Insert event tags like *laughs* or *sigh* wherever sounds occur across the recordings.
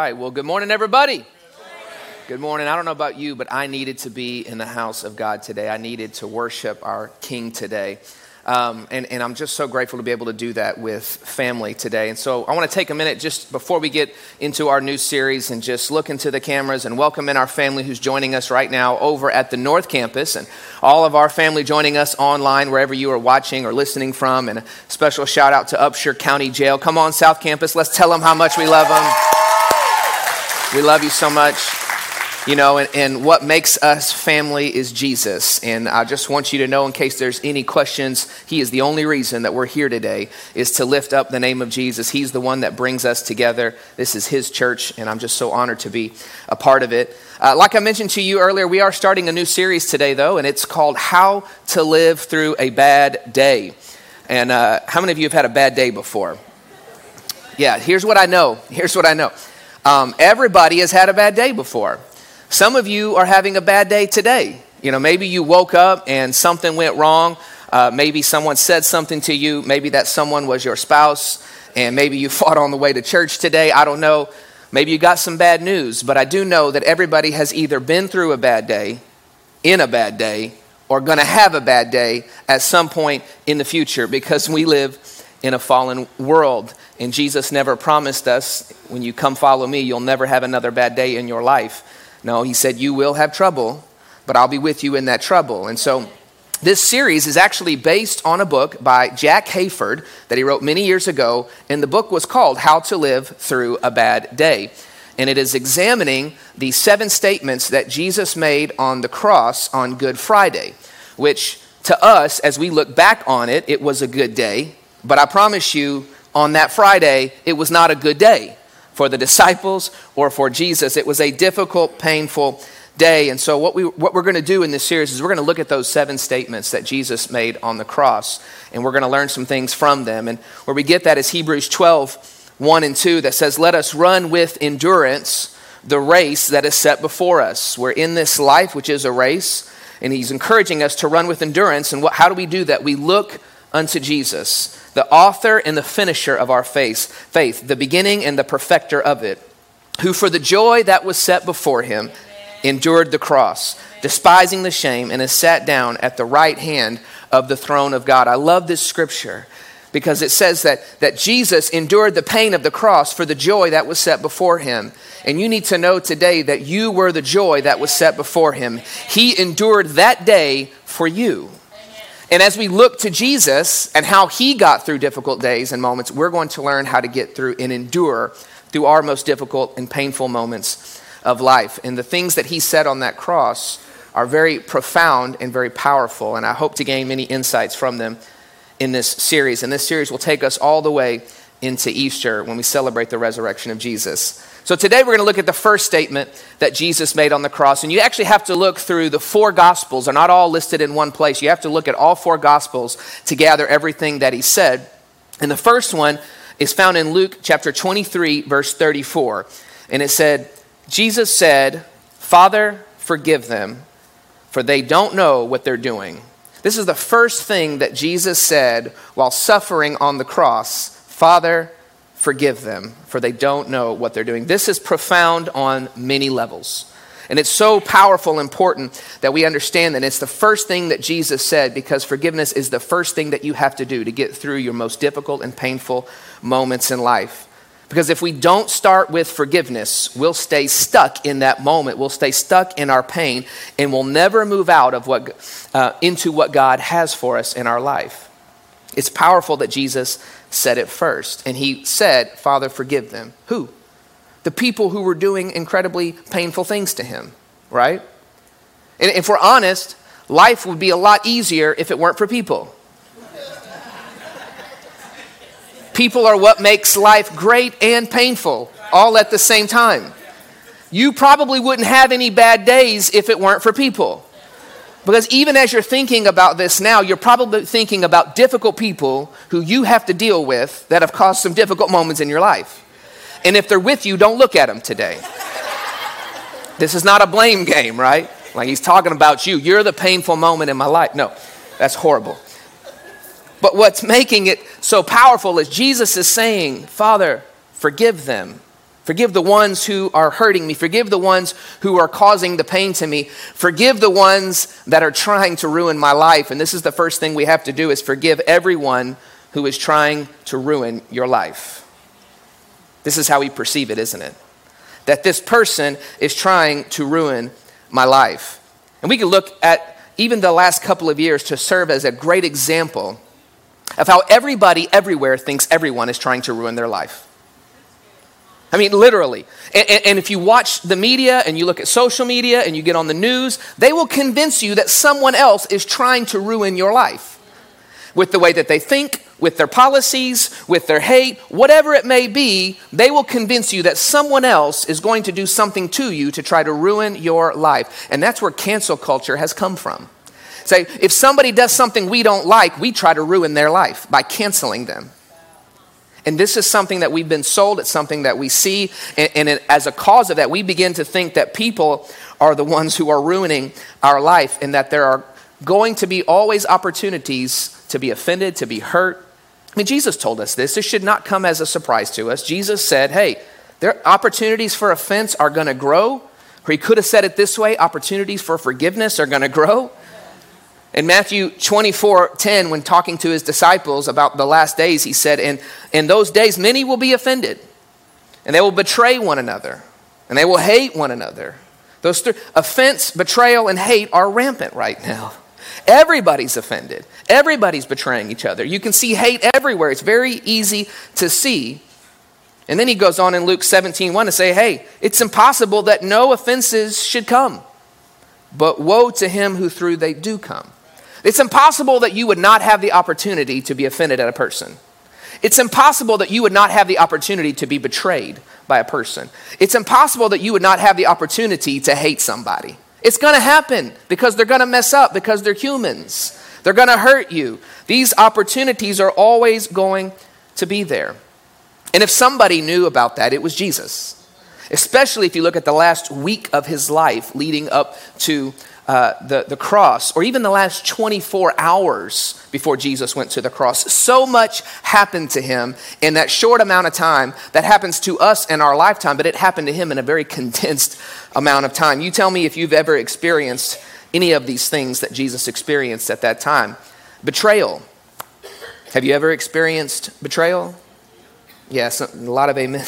right. Well, good morning, everybody. Good morning. I don't know about you, but I needed to be in the house of God today. I needed to worship our King today. Um, and, and, I'm just so grateful to be able to do that with family today. And so I want to take a minute just before we get into our new series and just look into the cameras and welcome in our family who's joining us right now over at the North Campus and all of our family joining us online wherever you are watching or listening from. And a special shout out to Upshur County Jail. Come on, South Campus. Let's tell them how much we love them. We love you so much. You know, and, and, what makes us family is Jesus. And I just want you to know, in case there's any questions, He is the only reason that we're here today, is to lift up the name of Jesus. He's the one that brings us together. This is His church, and I'm just so honored to be a part of it. Uh, like I mentioned to you earlier, we are starting a new series today, though, and it's called How to Live Through a Bad Day. And uh, how many of you have had a bad day before? Yeah, here's what I know. Here's what I know. Um, everybody has had a bad day before. Some of you are having a bad day today. You know, maybe you woke up and something went wrong. Uh, maybe someone said something to you. Maybe that someone was your spouse, and maybe you *laughs* fought on the way to church today. I don't know. Maybe you got some bad news, but I do know that everybody has either been through a bad day, in a bad day, or going to have a bad day at some point in the future because we live in a fallen world. And Jesus never promised us, when you come follow me, you'll never have another bad day in your life. No, he said, You will have trouble, but I'll be with you in that trouble. And so this series is actually based on a book by Jack Hayford that he wrote many years ago, and the book was called How to Live Through a Bad Day. And it is examining the seven statements that Jesus made on the cross on Good Friday, which to us, as we look back on it, it was a good day. But I promise you, on that Friday, it was not a good day for the disciples or for Jesus. It was a difficult, painful day. And so, what, we, what we're going to do in this series is we're going to look at those seven statements that Jesus made on the cross, and we're going to learn some things from them. And where we get that is Hebrews 12, 1 and 2, that says, Let us run with endurance the race that is set before us. We're in this life, which is a race, and he's encouraging us to run with endurance. And what, how do we do that? We look unto Jesus, the author and the finisher of our faith, faith, the beginning and the perfecter of it, who for the joy that was set before him endured the cross, despising the shame, and has sat down at the right hand of the throne of God. I love this scripture because it says that, that Jesus endured the pain of the cross for the joy that was set before him. And you need to know today that you were the joy that was set before him. He endured that day for you. And as we look to Jesus and how he got through difficult days and moments, we're going to learn how to get through and endure through our most difficult and painful moments of life. And the things that he said on that cross are very profound and very powerful. And I hope to gain many insights from them in this series. And this series will take us all the way into Easter when we celebrate the resurrection of Jesus. So today we're going to look at the first statement that Jesus made on the cross. And you actually have to look through the four gospels. They're not all listed in one place. You have to look at all four gospels to gather everything that he said. And the first one is found in Luke chapter 23, verse 34. And it said, Jesus said, Father, forgive them, for they don't know what they're doing. This is the first thing that Jesus said while suffering on the cross Father, forgive them, for they don't know what they're doing. This is profound on many levels. And it's so powerful, and important that we understand that it's the first thing that Jesus said because forgiveness is the first thing that you have to do to get through your most difficult and painful moments in life. Because if we don't start with forgiveness, we'll stay stuck in that moment. We'll stay stuck in our pain, and we'll never move out of what uh, into what God has for us in our life. It's powerful that Jesus said it first. And he said, Father, forgive them. Who? The people who were doing incredibly painful things to him, right? And if we're honest, life would be a lot easier if it weren't for people. people are what makes life great and painful all at the same time. You probably wouldn't have any bad days if it weren't for people. Because even as you're thinking about this now, you're probably thinking about difficult people who you have to deal with that have caused some difficult moments in your life. And if they're with you, don't look at them today. this is not a blame game, right? Like he's talking about you. You're the painful moment in my life. No, that's horrible. But what's making it so powerful is Jesus is saying, Father, forgive them, Forgive the ones who are hurting me. Forgive the ones who are causing the pain to me. Forgive the ones that are trying to ruin my life. And this is the first thing we have to do is forgive everyone who is trying to ruin your life. This is how we perceive it, isn't it? That this person is trying to ruin my life. And we can look at even the last couple of years to serve as a great example of how everybody everywhere thinks everyone is trying to ruin their life. I mean, literally. And, and, if you watch the media and you look at social media and you get on the news, they will convince you that someone else is trying to ruin your life with the way that they think, with their policies, with their hate, whatever it may be, they will convince you that someone else is going to do something to you to try to ruin your life. And that's where cancel culture has come from. Say, if somebody does something we don't like, we try to ruin their life by canceling them. And this is something that we've been sold, it's something that we see, and, and it, as a cause of that, we begin to think that people are the ones who are ruining our life, and that there are going to be always opportunities to be offended, to be hurt. I mean, Jesus told us this. This should not come as a surprise to us. Jesus said, hey, their opportunities for offense are going to grow. Or he could have said it this way opportunities for forgiveness are going to grow. In Matthew 24 10, when talking to his disciples about the last days, he said, In, in those days, many will be offended, and they will betray one another, and they will hate one another. Those th- offense, betrayal, and hate are rampant right now. Everybody's offended. Everybody's betraying each other. You can see hate everywhere. It's very easy to see. And then he goes on in Luke 17 1 to say, Hey, it's impossible that no offenses should come, but woe to him who through they do come. It's impossible that you would not have the opportunity to be offended at a person. It's impossible that you would not have the opportunity to be betrayed by a person. It's impossible that you would not have the opportunity to hate somebody. It's going to happen because they're going to mess up because they're humans. They're going to hurt you. These opportunities are always going to be there. And if somebody knew about that, it was Jesus. Especially if you look at the last week of his life leading up to uh, the, the cross, or even the last 24 hours before Jesus went to the cross. So much happened to him in that short amount of time that happens to us in our lifetime, but it happened to him in a very *laughs* condensed amount of time. You tell me if you've ever experienced any of these things that Jesus experienced at that time. Betrayal. Have you ever experienced betrayal? Yes, a lot of amen.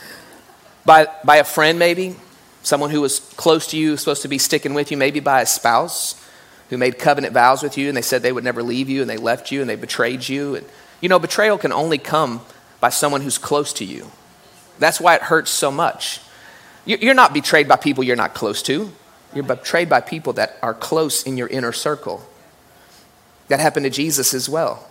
*laughs* by, by a friend, maybe someone who was close to you, supposed to be sticking with you, maybe by a spouse who made covenant vows with you and they said they would never leave you and they left you and they betrayed you. And you know, betrayal can only come by someone who's close to you. That's why it hurts so much. You're not betrayed by people you're not close to. You're betrayed by people that are close in your inner circle. That happened to Jesus as well.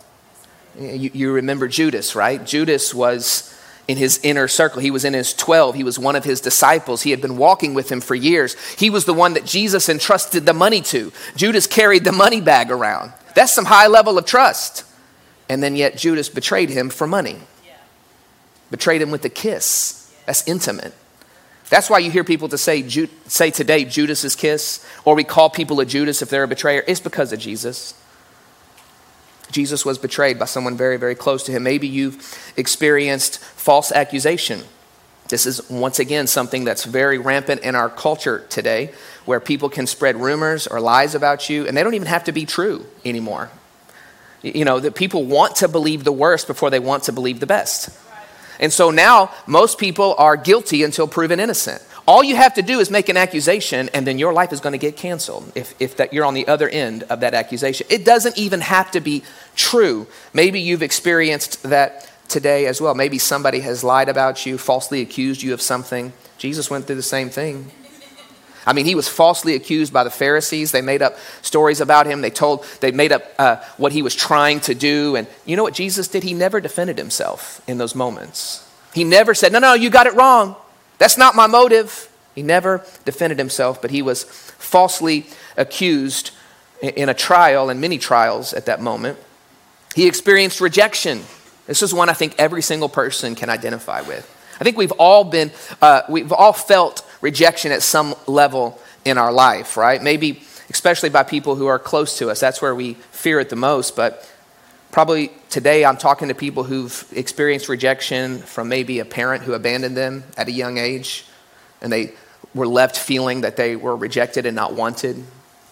You, remember Judas, right? Judas was in his inner circle. He was in his 12. He was one of his disciples. He had been walking with him for years. He was the one that Jesus entrusted the money to. Judas carried the money bag around. That's some high level of trust. And then yet Judas betrayed him for money. Betrayed him with a kiss. That's intimate. That's why you hear people to say, say today Judas's kiss, or we call people a Judas if they're a betrayer. It's because of Jesus. Jesus was betrayed by someone very, very close to him. Maybe you've experienced false accusation. This is once again something that's very rampant in our culture today, where people can spread rumors or lies about you, and they don't even have to be true anymore. You know, that people want to believe the worst before they want to believe the best. And so now most people are guilty until proven innocent. All you have to do is make an accusation, and then your life is going to get canceled if, if that you're on the other end of that accusation. It doesn't even have to be true. Maybe you've experienced that today as well. Maybe somebody has lied about you, falsely accused you of something. Jesus went through the same thing. I mean, he was falsely accused by the Pharisees. They made up stories about him. They told, they made up uh, what he was trying to do. And you know what Jesus did? He never defended himself in those moments. He never said, No, no, you got it wrong. That's not my motive. He never defended himself, but he was falsely accused in a trial and many trials at that moment. He experienced rejection. This is one I think every single person can identify with. I think we've all been, uh, we've all felt rejection at some level in our life, right? Maybe especially by people who are close to us. That's where we fear it the most. But Probably today I'm talking to people who've experienced rejection from maybe a parent who abandoned them at a young age and they were left feeling that they were rejected and not wanted.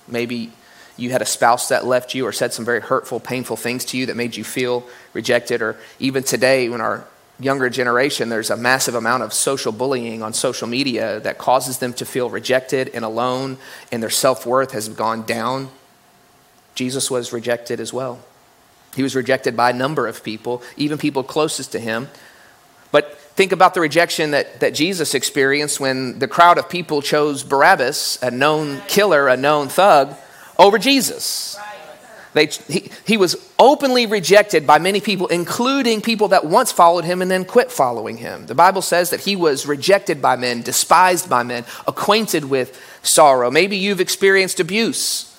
Maybe you had a spouse that left you or said some very hurtful, painful things to you that made you feel rejected. Or even today, when our younger generation, there's a massive amount of social bullying on social media that causes them to feel rejected and alone, and their self worth has gone down. Jesus was rejected as well. He was rejected by a number of people, even people closest to him. But think about the rejection that, that Jesus experienced when the crowd of people chose Barabbas, a known killer, a known thug, over Jesus. They, he, he was openly rejected by many people, including people that once followed him and then quit following him. The Bible says that he was rejected by men, despised by men, acquainted with sorrow. Maybe you've experienced abuse.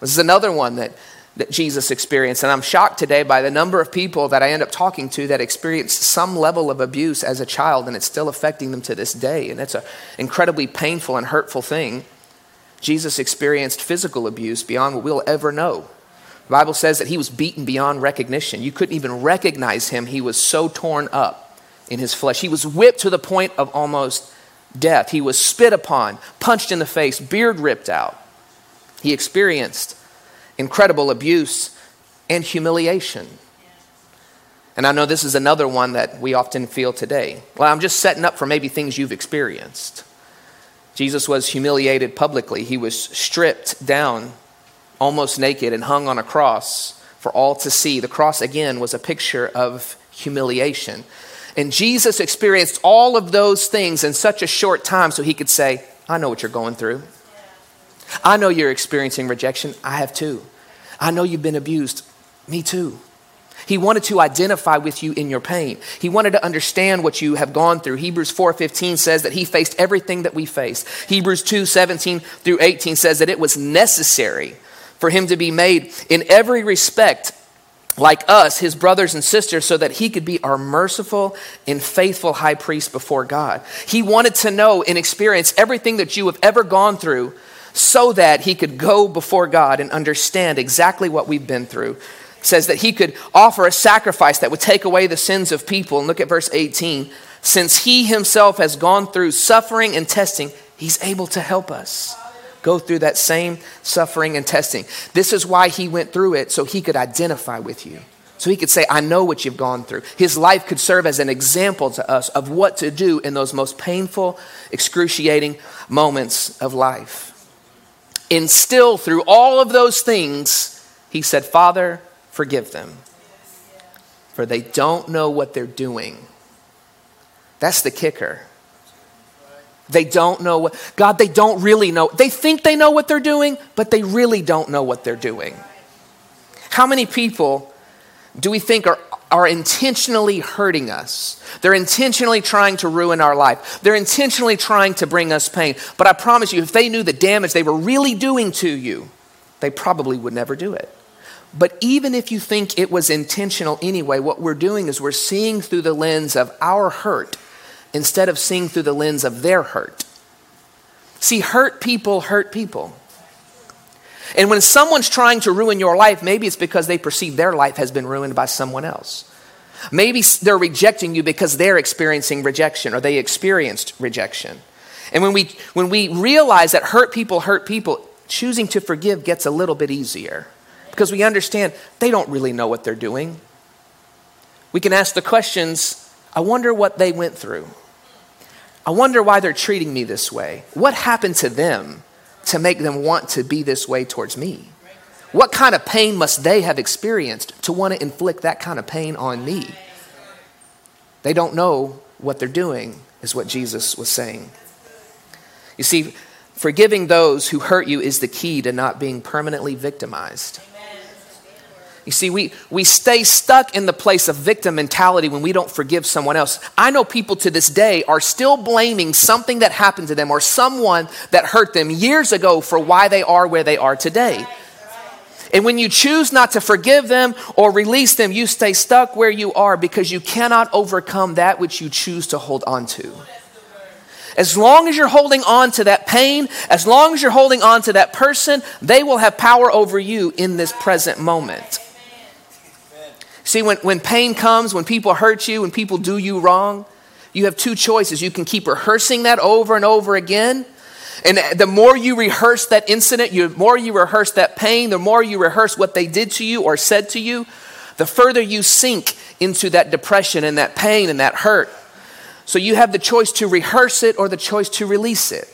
This is another one that, that Jesus experienced. And I'm shocked today by the number of people that I end up talking to that experienced some level of abuse as a child, and it's still affecting them to this day. And it's an incredibly painful and hurtful thing. Jesus experienced physical abuse beyond what we'll ever know. The Bible says that he was beaten beyond recognition. You couldn't even recognize him. He was so torn up in his flesh. He was whipped to the point of almost death. He was spit upon, punched in the face, beard ripped out. He experienced incredible abuse and humiliation. And I know this is another one that we often feel today. Well, I'm just setting up for maybe things you've experienced. Jesus was humiliated publicly, he was stripped down almost naked and hung on a cross for all to see. The cross, again, was a picture of humiliation. And Jesus experienced all of those things in such a short time so he could say, I know what you're going through. I know you're experiencing rejection. I have too. I know you've been abused. Me too. He wanted to identify with you in your pain. He wanted to understand what you have gone through. Hebrews 4:15 says that he faced everything that we face. Hebrews 2:17 through 18 says that it was necessary for him to be made in every respect like us, his brothers and sisters, so that he could be our merciful and faithful high priest before God. He wanted to know and experience everything that you have ever gone through so that he could go before God and understand exactly what we've been through. It says that he could offer a sacrifice that would take away the sins of people. And look at verse 18. Since he himself has gone through suffering and testing, he's able to help us go through that same suffering and testing. This is why he went through it, so he could identify with you. So he could say, I know what you've gone through. His life could serve as an example to us of what to do in those most painful, excruciating moments of life. And still, through all of those things, he said, Father, forgive them, for they don't know what they're doing. That's the kicker. They don't know what, God, they don't really know. They think they know what they're doing, but they really don't know what they're doing. How many people do we think are, are intentionally hurting us? They're intentionally trying to ruin our life. They're intentionally trying to bring us pain. But I promise you, if they knew the damage they were really doing to you, they probably would never do it. But even if you think it was intentional anyway, what we're doing is we're seeing through the lens of our hurt instead of seeing through the lens of their hurt. See, hurt people hurt people. And when someone's trying to ruin your life, maybe it's because they perceive their life has been ruined by someone else. Maybe they're rejecting you because they're experiencing rejection or they experienced rejection. And when we, when we realize that hurt people hurt people, choosing to forgive gets a little bit easier because we understand they don't really know what they're doing. We can ask the questions I wonder what they went through. I wonder why they're treating me this way. What happened to them to make them want to be this way towards me? What kind of pain must they have experienced to want to inflict that kind of pain on me? They don't know what they're doing, is what Jesus was saying. You see, forgiving those who hurt you is the key to not being permanently victimized. You see, we, we stay stuck in the place of victim mentality when we don't forgive someone else. I know people to this day are still blaming something that happened to them or someone that hurt them years ago for why they are where they are today. And when you choose not to forgive them or release them, you stay stuck where you are because you cannot overcome that which you choose to hold on to. As long as you're holding on to that pain, as long as you're holding on to that person, they will have power over you in this present moment. See, when, when pain comes, when people hurt you, when people do you wrong, you have two choices. You can keep rehearsing that over and over again. And the more you rehearse that incident, the more you rehearse that pain, the more you rehearse what they did to you or said to you, the further you sink into that depression and that pain and that hurt. So you have the choice to rehearse it or the choice to release it.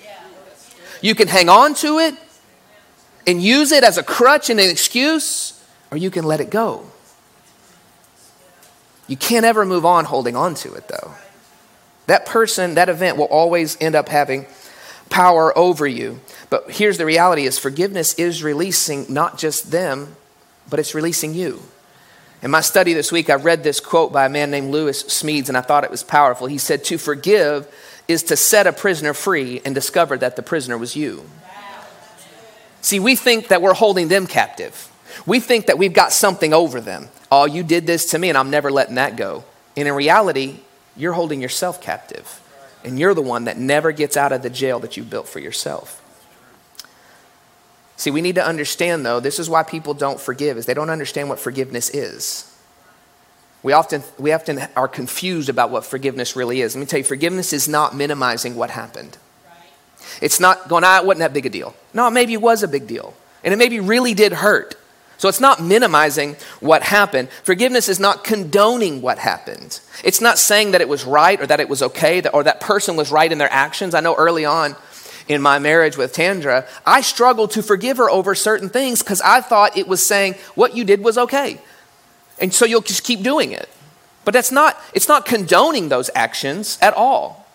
You can hang on to it and use it as a crutch and an excuse, or you can let it go. You can't ever move on holding on to it, though. That person, that event will always end up having power over you. But here's the reality is forgiveness is releasing not just them, but it's releasing you. In my study this week, I read this quote by a man named Lewis Smedes, and I thought it was powerful. He said, To forgive is to set a prisoner free and discover that the prisoner was you. See, we think that we're holding them captive. We think that we've got something over them. Oh, you did this to me, and I'm never letting that go. And in reality, you're holding yourself captive. And you're the one that never gets out of the jail that you built for yourself. See, we need to understand, though, this is why people don't forgive, is they don't understand what forgiveness is. We often, we often are confused about what forgiveness really is. Let me tell you, forgiveness is not minimizing what happened. It's not going, ah, it wasn't that big a deal. No, maybe it was a big deal. And it maybe really did hurt. So it's not minimizing what happened. Forgiveness is not condoning what happened. It's not saying that it was right or that it was okay or that person was right in their actions. I know early on, in my marriage with Tandra, I struggled to forgive her over certain things because I thought it was saying what you did was okay. And so you'll just keep doing it. But that's not, it's not condoning those actions at all.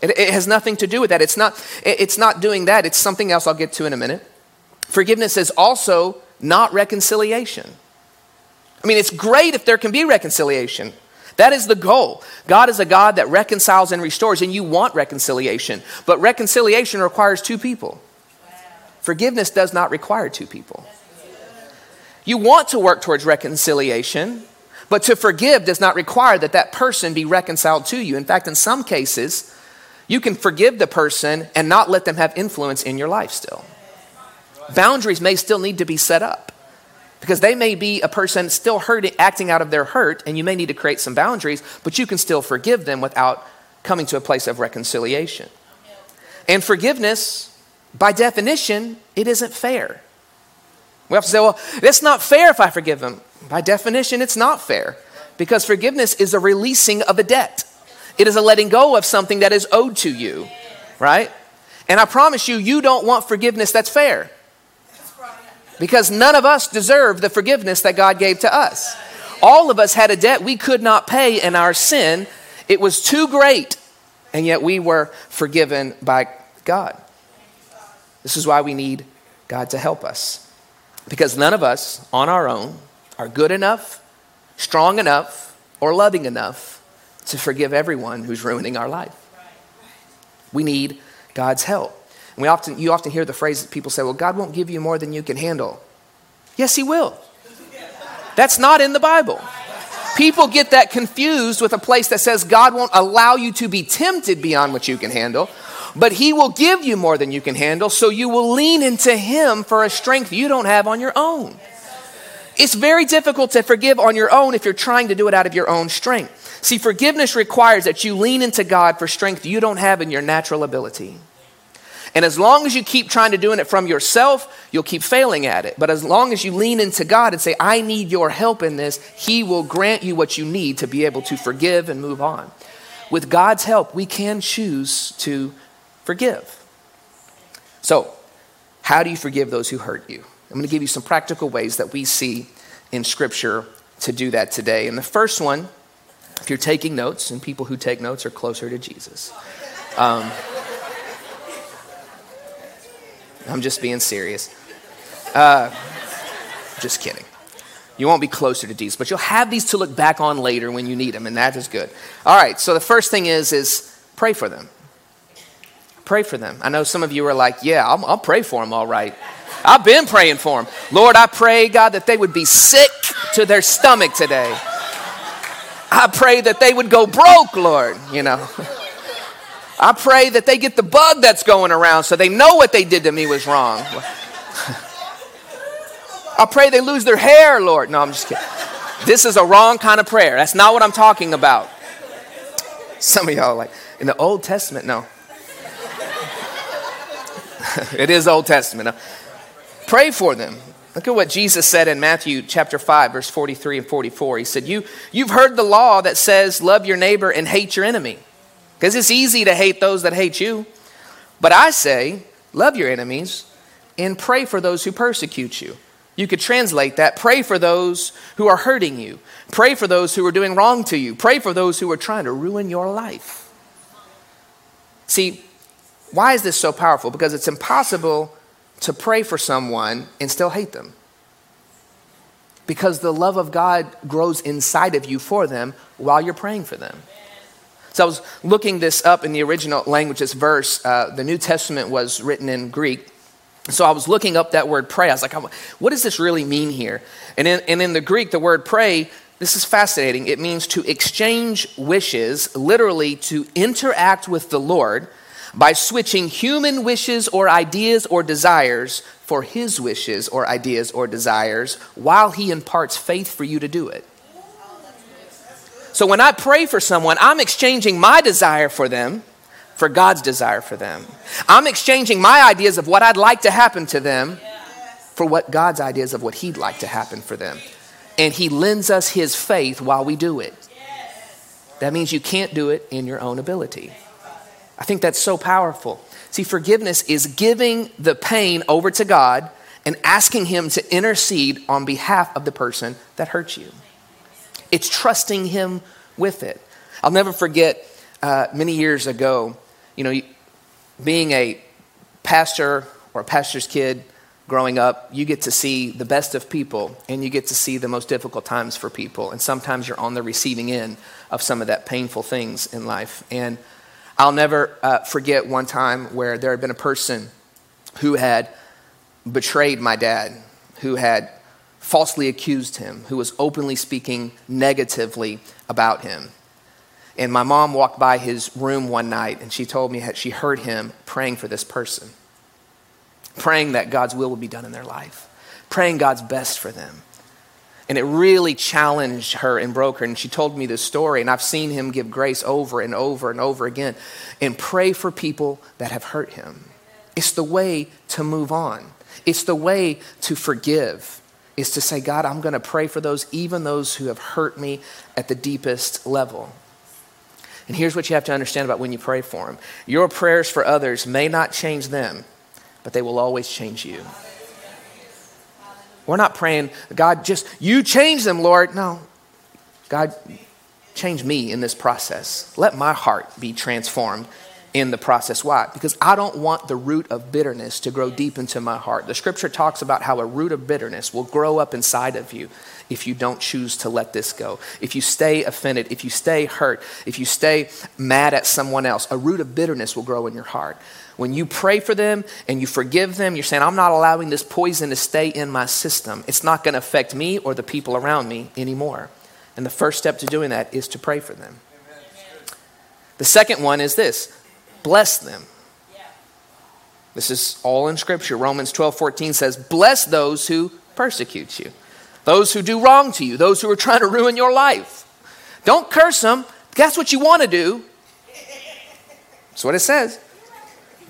It, it has nothing to do with that. It's not, it, it's not doing that. It's something else I'll get to in a minute. Forgiveness is also not reconciliation. I mean, it's great if there can be reconciliation. That is the goal. God is a God that reconciles and restores, and you want reconciliation. But reconciliation requires two people. Forgiveness does not require two people. You want to work towards reconciliation, but to forgive does not require that that person be reconciled to you. In fact, in some cases, you can forgive the person and not let them have influence in your life still. Boundaries may still need to be set up because they may be a person still hurting, acting out of their hurt, and you may need to create some boundaries, but you can still forgive them without coming to a place of reconciliation. And forgiveness, by definition, it isn't fair. We have to say, well, it's not fair if I forgive them. By definition, it's not fair because forgiveness is a releasing of a debt, it is a letting go of something that is owed to you, right? And I promise you, you don't want forgiveness that's fair because none of us deserve the forgiveness that God gave to us. All of us had a debt we could not pay in our sin. It was too great, and yet we were forgiven by God. This is why we need God to help us. Because none of us on our own are good enough, strong enough, or loving enough to forgive everyone who's ruining our life. We need God's help. We often, you often hear the phrase that people say, well, God won't give you more than you can handle. Yes, He will. That's not in the Bible. People get that confused with a place that says God won't allow you to be tempted beyond what you can handle, but He will give you more than you can handle, so you will lean into Him for a strength you don't have on your own. It's very difficult to forgive on your own if you're trying to do it out of your own strength. See, forgiveness requires that you lean into God for strength you don't have in your natural ability. And as long as you keep trying to doing it from yourself, you'll keep failing at it. But as long as you lean into God and say, I need your help in this, He will grant you what you need to be able to forgive and move on. With God's help, we can choose to forgive. So, how do you forgive those who hurt you? I'm going to give you some practical ways that we see in Scripture to do that today. And the first one, if you're taking notes, and people who take notes are closer to Jesus. Um, I'm just being serious. Uh, just kidding. You won't be closer to Jesus, but you'll have these to look back on later when you need them, and that is good. All right, so the first thing is is pray for them. Pray for them. I know some of you are like, yeah, I'll, I'll pray for them, all right. I've been praying for them. Lord, I pray, God, that they would be sick to their stomach today. I pray that they would go broke, Lord, you know. *laughs* I pray that they get the bug that's going around so they know what they did to me was wrong. I pray they lose their hair, Lord. No, I'm just kidding. This is a wrong kind of prayer. That's not what I'm talking about. Some of y'all like, in the Old Testament, no. *laughs* it is Old Testament. Pray for them. Look at what Jesus said in Matthew chapter 5, verse 43 and 44. He said, you, You've heard the law that says, Love your neighbor and hate your enemy. Because it's easy to hate those that hate you. But I say, Love your enemies and pray for those who persecute you. You could translate that pray for those who are hurting you, pray for those who are doing wrong to you, pray for those who are trying to ruin your life. See, why is this so powerful? Because it's impossible to pray for someone and still hate them. Because the love of God grows inside of you for them while you're praying for them. So I was looking this up in the original language, this verse. Uh, the New Testament was written in Greek. So I was looking up that word pray. I was like, what does this really mean here? And in, and in the Greek, the word pray, this is fascinating. It means to exchange wishes, literally to interact with the Lord by switching human wishes or ideas or desires for his wishes or ideas or desires while he imparts faith for you to do it. So when I pray for someone, I'm exchanging my desire for them for God's desire for them. I'm exchanging my ideas of what I'd like to happen to them for what God's ideas of what He'd like to happen for them. And He lends us His faith while we do it. That means you can't do it in your own ability. I think that's so powerful. See, forgiveness is giving the pain over to God and asking Him to intercede on behalf of the person that hurts you. It's trusting Him with it. I'll never forget uh, many years ago, you know, being a pastor or a pastor's kid growing up, you get to see the best of people and you get to see the most difficult times for people. And sometimes you're on the receiving end of some of that painful things in life. And I'll never uh, forget one time where there had been a person who had betrayed my dad, who had falsely accused him, who was openly speaking negatively about him. And my mom walked by his room one night and she told me that she heard him praying for this person, praying that God's will would be done in their life, praying God's best for them. And it really challenged her and broke her. And she told me this story, and I've seen him give grace over and over and over again and pray for people that have hurt him. It's the way to move on, it's the way to forgive is to say, God, I'm going to pray for those, even those who have hurt me at the deepest level. And here's what you have to understand about when you pray for them your prayers for others may not change them, but they will always change you. We're not praying, God, just you change them, Lord. No. God, change me in this process. Let my heart be transformed in the process. Why? Because I don't want the root of bitterness to grow deep into my heart. The scripture talks about how a root of bitterness will grow up inside of you if you don't choose to let this go. If you stay offended, if you stay hurt, if you stay mad at someone else, a root of bitterness will grow in your heart. When you pray for them and you forgive them, you're saying, I'm not allowing this poison to stay in my system. It's not going to affect me or the people around me anymore. And the first step to doing that is to pray for them. The second one is this bless them. This is all in Scripture. Romans 12 14 says, Bless those who persecute you, those who do wrong to you, those who are trying to ruin your life. Don't curse them. That's what you want to do. That's what it says.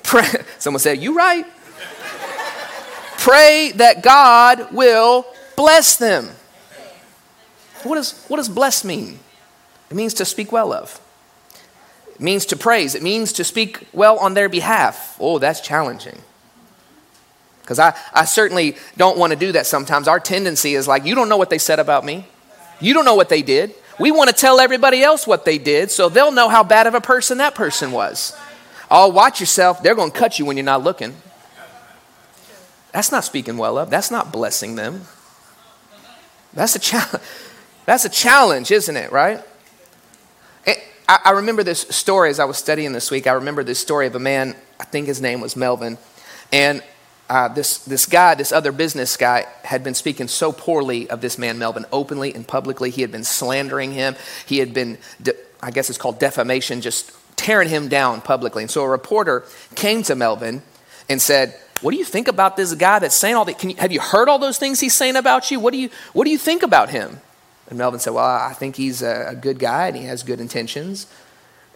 Pray. *laughs* Someone said, You right. Pray that God will bless them. What does, what does bless mean? It means to speak well of. It means to praise. It means to speak well on their behalf. Oh, that's challenging. Because I, I certainly don't want to do that sometimes. Our tendency is like, you don't know what they said about me. You don't know what they did. We want to tell everybody else what they did so they'll know how bad of a person that person was. Oh, watch yourself. They're going to cut you when you're not looking. That's not speaking well of. That's not blessing them. That's a, challenge. *laughs* that's a challenge, isn't it, right? I, I remember this story as I was studying this week. I remember this story of a man, I think his name was Melvin. And uh, this, this guy, this other business guy, had been speaking so poorly of this man, Melvin, openly and publicly. He had been slandering him. He had been, de- I guess it's called defamation, just tearing him down publicly. And so a reporter came to Melvin and said, What do you think about this guy that's saying all that? You, have you heard all those things he's saying about you? What do you, what do you think about him? And Melvin said, Well, I think he's a good guy and he has good intentions.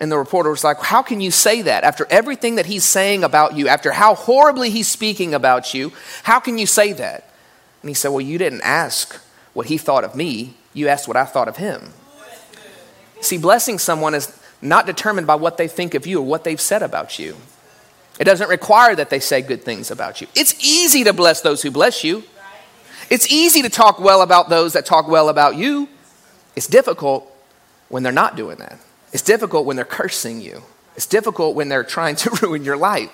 And the reporter was like, How can you say that? After everything that he's saying about you, after how horribly he's speaking about you, how can you say that? And he said, Well, you didn't ask what he thought of me, you asked what I thought of him. See, blessing someone is not determined by what they think of you or what they've said about you. It doesn't require that they say good things about you. It's easy to bless those who bless you. It's easy to talk well about those that talk well about you. It's difficult when they're not doing that. It's difficult when they're cursing you. It's difficult when they're trying to *laughs* ruin your life.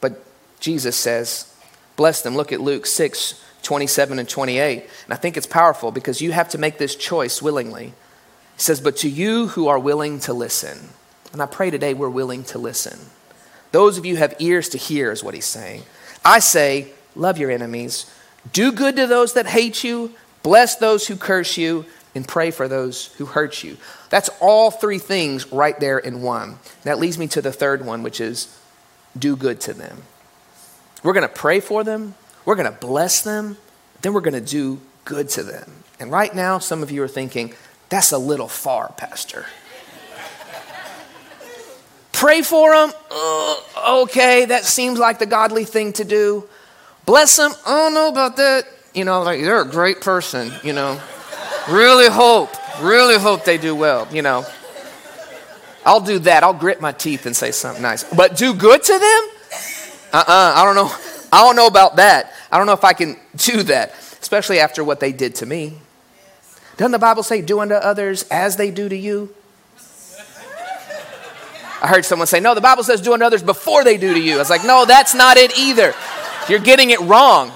But Jesus says, bless them. Look at Luke 6 27 and 28. And I think it's powerful because you have to make this choice willingly. He says, But to you who are willing to listen, and I pray today we're willing to listen. Those of you have ears to hear, is what he's saying. I say, love your enemies, do good to those that hate you, bless those who curse you, and pray for those who hurt you. That's all three things right there in one. That leads me to the third one, which is do good to them. We're going to pray for them, we're going to bless them, then we're going to do good to them. And right now, some of you are thinking, that's a little far, Pastor. *laughs* Pray for them? Okay, that seems like the godly thing to do. Bless them? I don't know about that. You know, like they're a great person, you know. really hope, really hope they do well, you know. I'll do that. I'll grit my teeth and say something nice. But do good to them? Uh-uh, I don't know. I don't know about that. I don't know if I can do that, especially after what they did to me. Doesn't the Bible say, do unto others as they do to you? I heard someone say, no, the Bible says do unto others before they do to you. I was like, no, that's not it either. You're getting it wrong.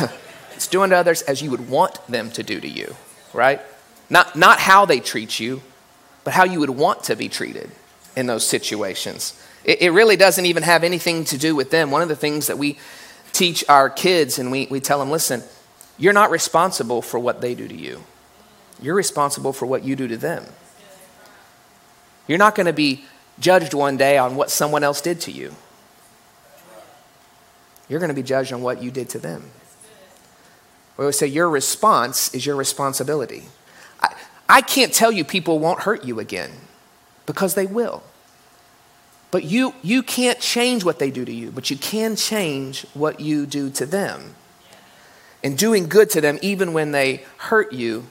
*laughs* it's doing to others as you would want them to do to you, right? Not, not how they treat you, but how you would want to be treated in those situations. It, it really doesn't even have anything to do with them. One of the things that we teach our kids and we, we tell them listen, you're not responsible for what they do to you, you're responsible for what you do to them. You're not going to be judged one day on what someone else did to you. You're going to be judged on what you did to them. We always say your response is your responsibility. I, I can't tell you people won't hurt you again because they will. But you, you can't change what they do to you, but you can change what you do to them. And doing good to them, even when they hurt you,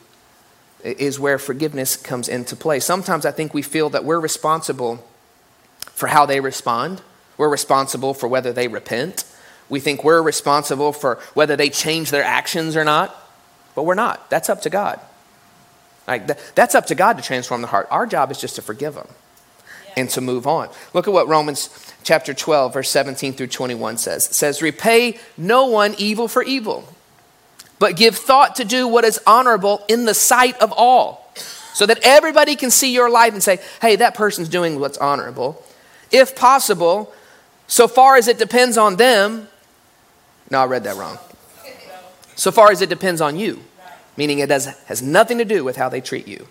is where forgiveness comes into play. Sometimes I think we feel that we're responsible for how they respond, we're responsible for whether they repent. We think we're responsible for whether they change their actions or not, but we're not. That's up to God. Like that's up to God to transform the heart. Our job is just to forgive them and to move on. Look at what Romans chapter 12, verse 17 through 21 says. It says, Repay no one evil for evil, but give thought to do what is honorable in the sight of all, so that everybody can see your life and say, Hey, that person's doing what's honorable. If possible, so far as it depends on them, no, I read that wrong. So far as it depends on you, meaning it does, has nothing to do with how they treat you.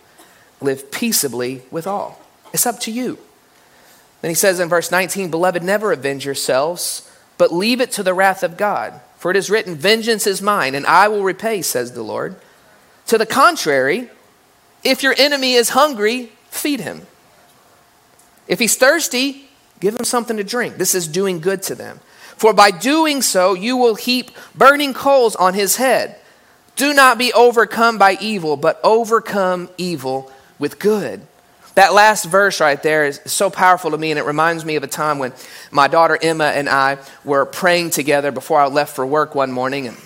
Live peaceably with all. It's up to you. Then he says in verse 19, Beloved, never avenge yourselves, but leave it to the wrath of God. For it is written, Vengeance is mine, and I will repay, says the Lord. To the contrary, if your enemy is hungry, feed him. If he's thirsty, give him something to drink. This is doing good to them. For by doing so, you will heap burning coals on his head. Do not be overcome by evil, but overcome evil with good. That last verse right there is so powerful to me, and it reminds me of a time when my daughter Emma and I were praying together before I left for work one morning. And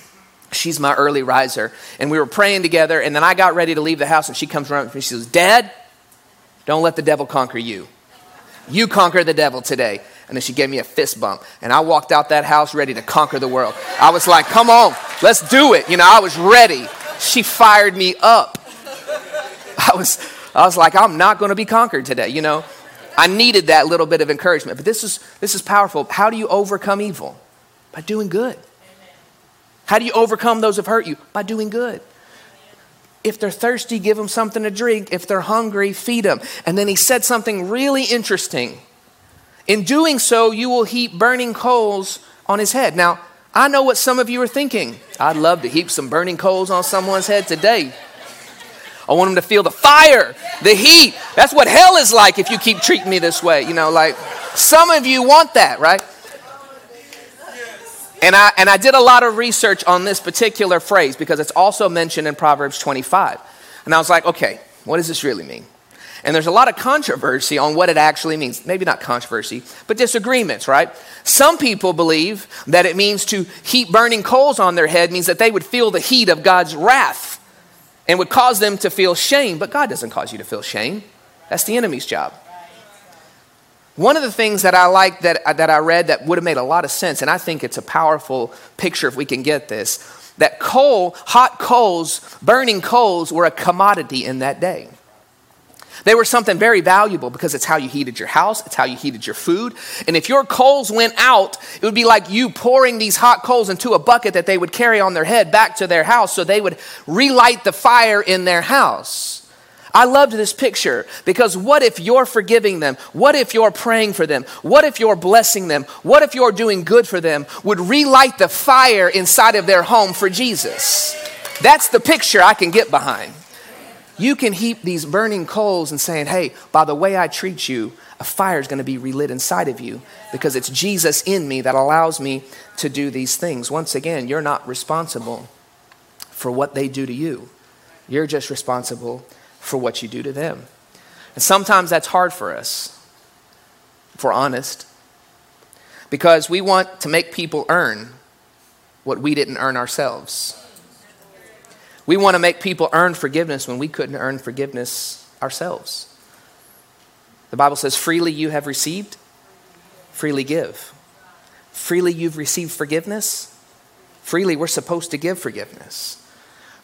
she's my early riser. And we were praying together, and then I got ready to leave the house, and she comes around to and she says, Dad, don't let the devil conquer you. You conquer the devil today. And then she gave me a fist bump. And I walked out that house ready to conquer the world. I was like, come on, let's do it. You know, I was ready. She fired me up. I was I was like, I'm not going to be conquered today, you know? I needed that little bit of encouragement. But this is, this is powerful. How do you overcome evil? By doing good. How do you overcome those who've hurt you? By doing good. If they're thirsty, give them something to drink. If they're hungry, feed them. And then he said something really interesting. In doing so, you will heap burning coals on his head. Now, I know what some of you are thinking. I'd love to heap some burning coals on someone's head today. I want them to feel the fire, the heat. That's what hell is like if you keep treating me this way. You know, like some of you want that, right? And I, and I did a lot of research on this particular phrase because it's also mentioned in Proverbs 25. And I was like, okay, what does this really mean? And there's a lot of controversy on what it actually means. Maybe not controversy, but disagreements, right? Some people believe that it means to heap burning coals on their head means that they would feel the heat of God's wrath and would cause them to feel shame. But God doesn't cause you to feel shame, that's the enemy's job. One of the things that I like that, that I read that would have made a lot of sense, and I think it's a powerful picture if we can get this, that coal, hot coals, burning coals were a commodity in that day. They were something very valuable because it's how you heated your house, it's how you heated your food. And if your coals went out, it would be like you pouring these hot coals into a bucket that they would carry on their head back to their house so they would relight the fire in their house. I loved this picture because what if you're forgiving them? What if you're praying for them? What if you're blessing them? What if you're doing good for them? Would relight the fire inside of their home for Jesus. That's the picture I can get behind. You can heap these burning coals and saying, hey, by the way I treat you, a fire is going to be relit inside of you because it's Jesus in me that allows me to do these things. Once again, you're not responsible for what they do to you, you're just responsible for what you do to them. And sometimes that's hard for us, if we're honest, because we want to make people earn what we didn't earn ourselves. We want to make people earn forgiveness when we couldn't earn forgiveness ourselves. The Bible says, freely you have received, freely give. Freely you've received forgiveness, freely we're supposed to give forgiveness.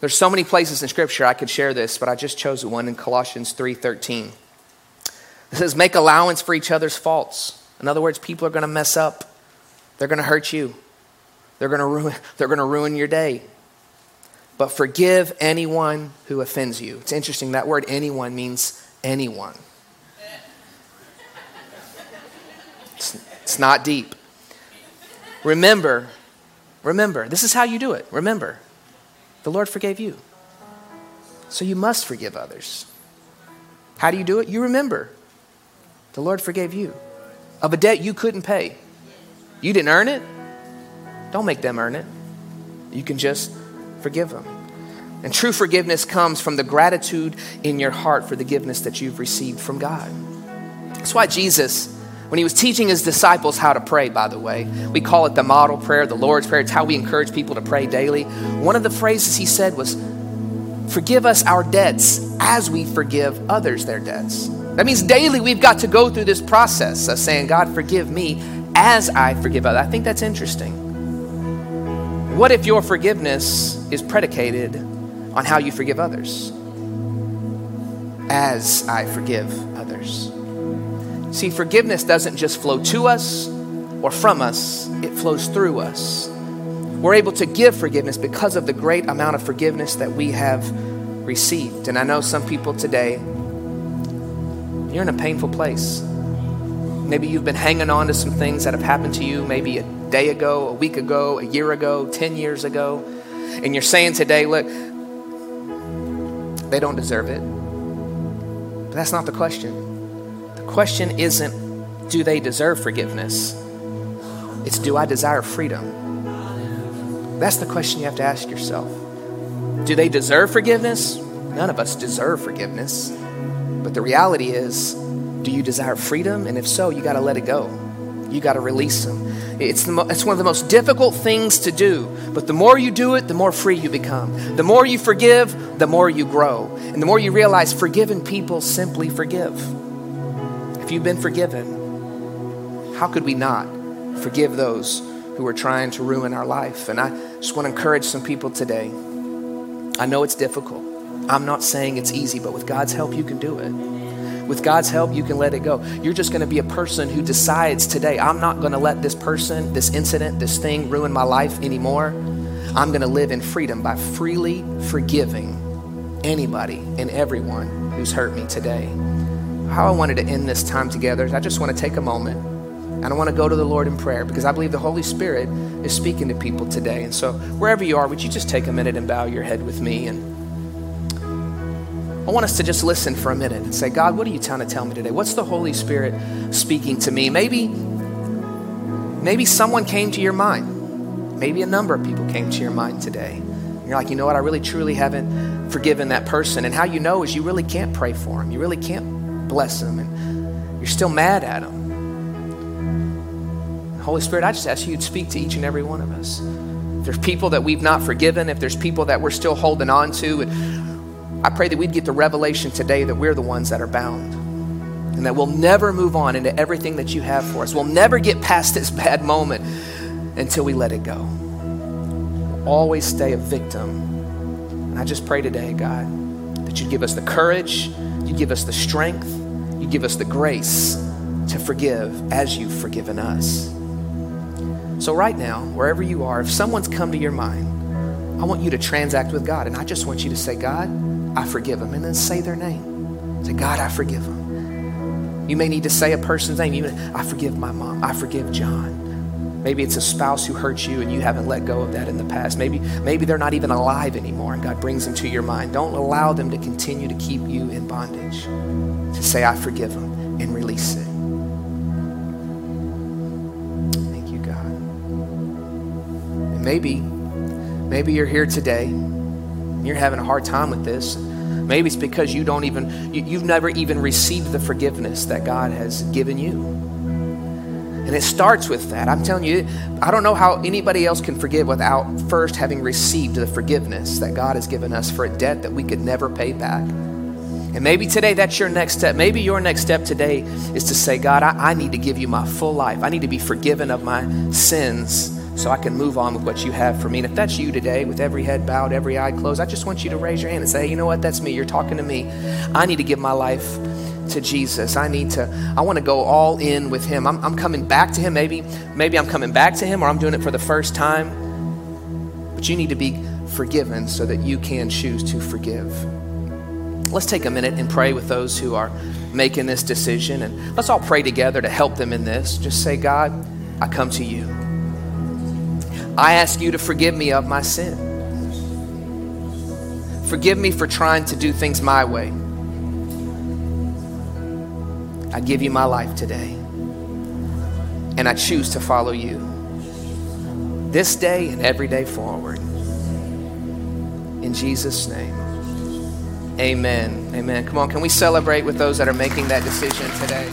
There's so many places in scripture I could share this, but I just chose one in Colossians 3:13. It says make allowance for each other's faults. In other words, people are going to mess up. They're going to hurt you. They're going to ruin *laughs* they're going to ruin your day. But forgive anyone who offends you. It's interesting that word anyone means anyone. It's, it's not deep. Remember, remember, this is how you do it. Remember, the Lord forgave you. So you must forgive others. How do you do it? You remember. The Lord forgave you of a debt you couldn't pay. You didn't earn it. Don't make them earn it. You can just forgive them. And true forgiveness comes from the gratitude in your heart for the forgiveness that you've received from God. That's why Jesus when he was teaching his disciples how to pray, by the way, we call it the model prayer, the Lord's Prayer. It's how we encourage people to pray daily. One of the phrases he said was, Forgive us our debts as we forgive others their debts. That means daily we've got to go through this process of saying, God, forgive me as I forgive others. I think that's interesting. What if your forgiveness is predicated on how you forgive others? As I forgive others. See, forgiveness doesn't just flow to us or from us, it flows through us. We're able to give forgiveness because of the great amount of forgiveness that we have received. And I know some people today, you're in a painful place. Maybe you've been hanging on to some things that have happened to you maybe a day ago, a week ago, a year ago, 10 years ago. And you're saying today, look, they don't deserve it. But that's not the question The question isn't, do they deserve forgiveness? It's, do I desire freedom? That's the question you have to ask yourself. Do they deserve forgiveness? None of us deserve forgiveness. But the reality is, do you desire freedom? And if so, you got to let it go. You got to release them. It's, the mo- it's one of the most difficult things to do, but the more you do it, the more free you become. The more you forgive, the more you grow. And the more you realize forgiven people simply forgive If you've been forgiven, how could we not forgive those who are trying to ruin our life? And I just want to encourage some people today. I know it's difficult. I'm not saying it's easy, but with God's help, you can do it. With God's help, you can let it go. You're just going to be a person who decides today, I'm not going to let this person, this incident, this thing ruin my life anymore. I'm going to live in freedom by freely forgiving anybody and everyone who's hurt me today how I wanted to end this time together is I just want to take a moment And I want to go to the Lord in prayer because I believe the Holy Spirit is speaking to people today. And so, wherever you are, would you just take a minute and bow your head with me? And I want us to just listen for a minute and say, God, what are you trying to tell me today? What's the Holy Spirit speaking to me? Maybe, maybe someone came to your mind. Maybe a number of people came to your mind today. You're like, you know what? I really truly haven't forgiven that person. And how you know is you really can't pray for them. You really can't bless them. And you're still mad at them. Holy Spirit, I just ask you to speak to each and every one of us. If there's people that we've not forgiven, if there's people that we're still holding on to, and I pray that we'd get the revelation today that we're the ones that are bound and that we'll never move on into everything that you have for us. We'll never get past this bad moment until we let it go. We'll always stay a victim. And I just pray today, God, that you'd give us the courage, you'd give us the strength, you'd give us the grace to forgive as you've forgiven us. So, right now, wherever you are, if someone's come to your mind, I want you to transact with God. And I just want you to say, God, I forgive them. And then say their name. Say, God, I forgive them. You may need to say a person's name. You, I forgive my mom. I forgive John. Maybe it's a spouse who hurt you and you haven't let go of that in the past. Maybe, maybe they're not even alive anymore and God brings them to your mind. Don't allow them to continue to keep you in bondage. To say, I forgive them and release it. Thank you, God. And maybe, maybe you're here today you're having a hard time with this, maybe it's because you don't even, you, you've never even received the forgiveness that God has given you. And it starts with that. I'm telling you, I don't know how anybody else can forgive without first having received the forgiveness that God has given us for a debt that we could never pay back. And maybe today that's your next step. Maybe your next step today is to say, God, I, I need to give you my full life. I need to be forgiven of my sins so I can move on with what you have for me. And if that's you today, with every head bowed, every eye closed, I just want you to raise your hand and say, you know what? That's me. You're talking to me. I need to give my life to Jesus. I need to, I want to go all in with Him. I'm, I'm coming back to Him. Maybe, maybe I'm coming back to Him or I'm doing it for the first time. But you need to be forgiven so that you can choose to forgive. Let's take a minute and pray with those who are making this decision. And let's all pray together to help them in this. Just say, God, I come to you. I ask you to forgive me of my sin. Forgive me for trying to do things my way. I give you my life today, and I choose to follow you this day and every day forward. In Jesus' name, amen. Amen. Come on, can we celebrate with those that are making that decision today?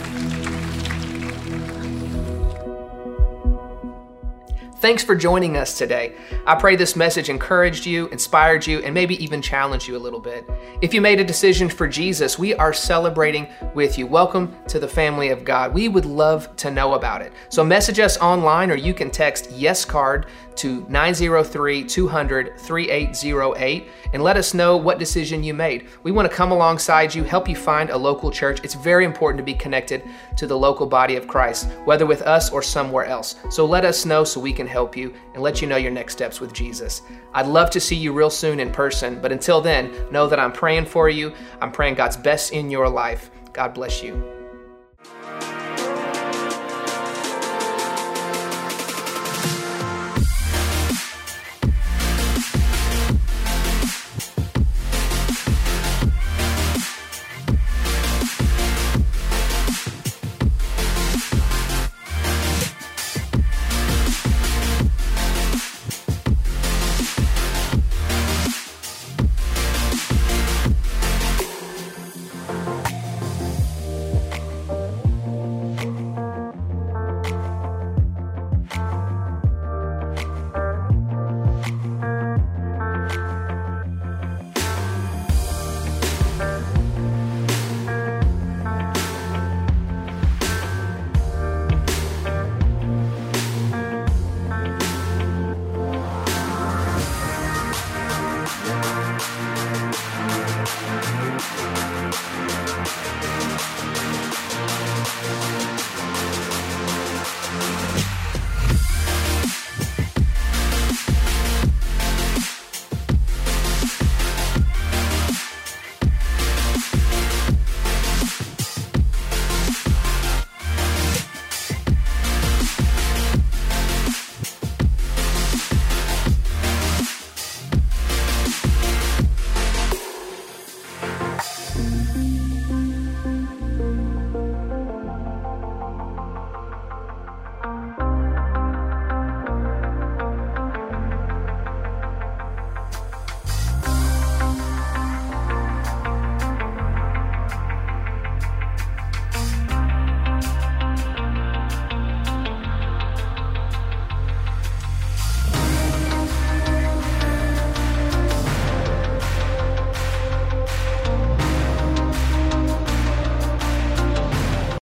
Thanks for joining us today. I pray this message encouraged you, inspired you, and maybe even challenged you a little bit. If you made a decision for Jesus, we are celebrating with you. Welcome to the family of God. We would love to know about it. So message us online or you can text yes card to 903 200 3808 and let us know what decision you made. We want to come alongside you, help you find a local church. It's very important to be connected to the local body of Christ, whether with us or somewhere else. So let us know so we can help you and let you know your next steps with Jesus. I'd love to see you real soon in person, but until then, know that I'm praying for you. I'm praying God's best in your life. God bless you.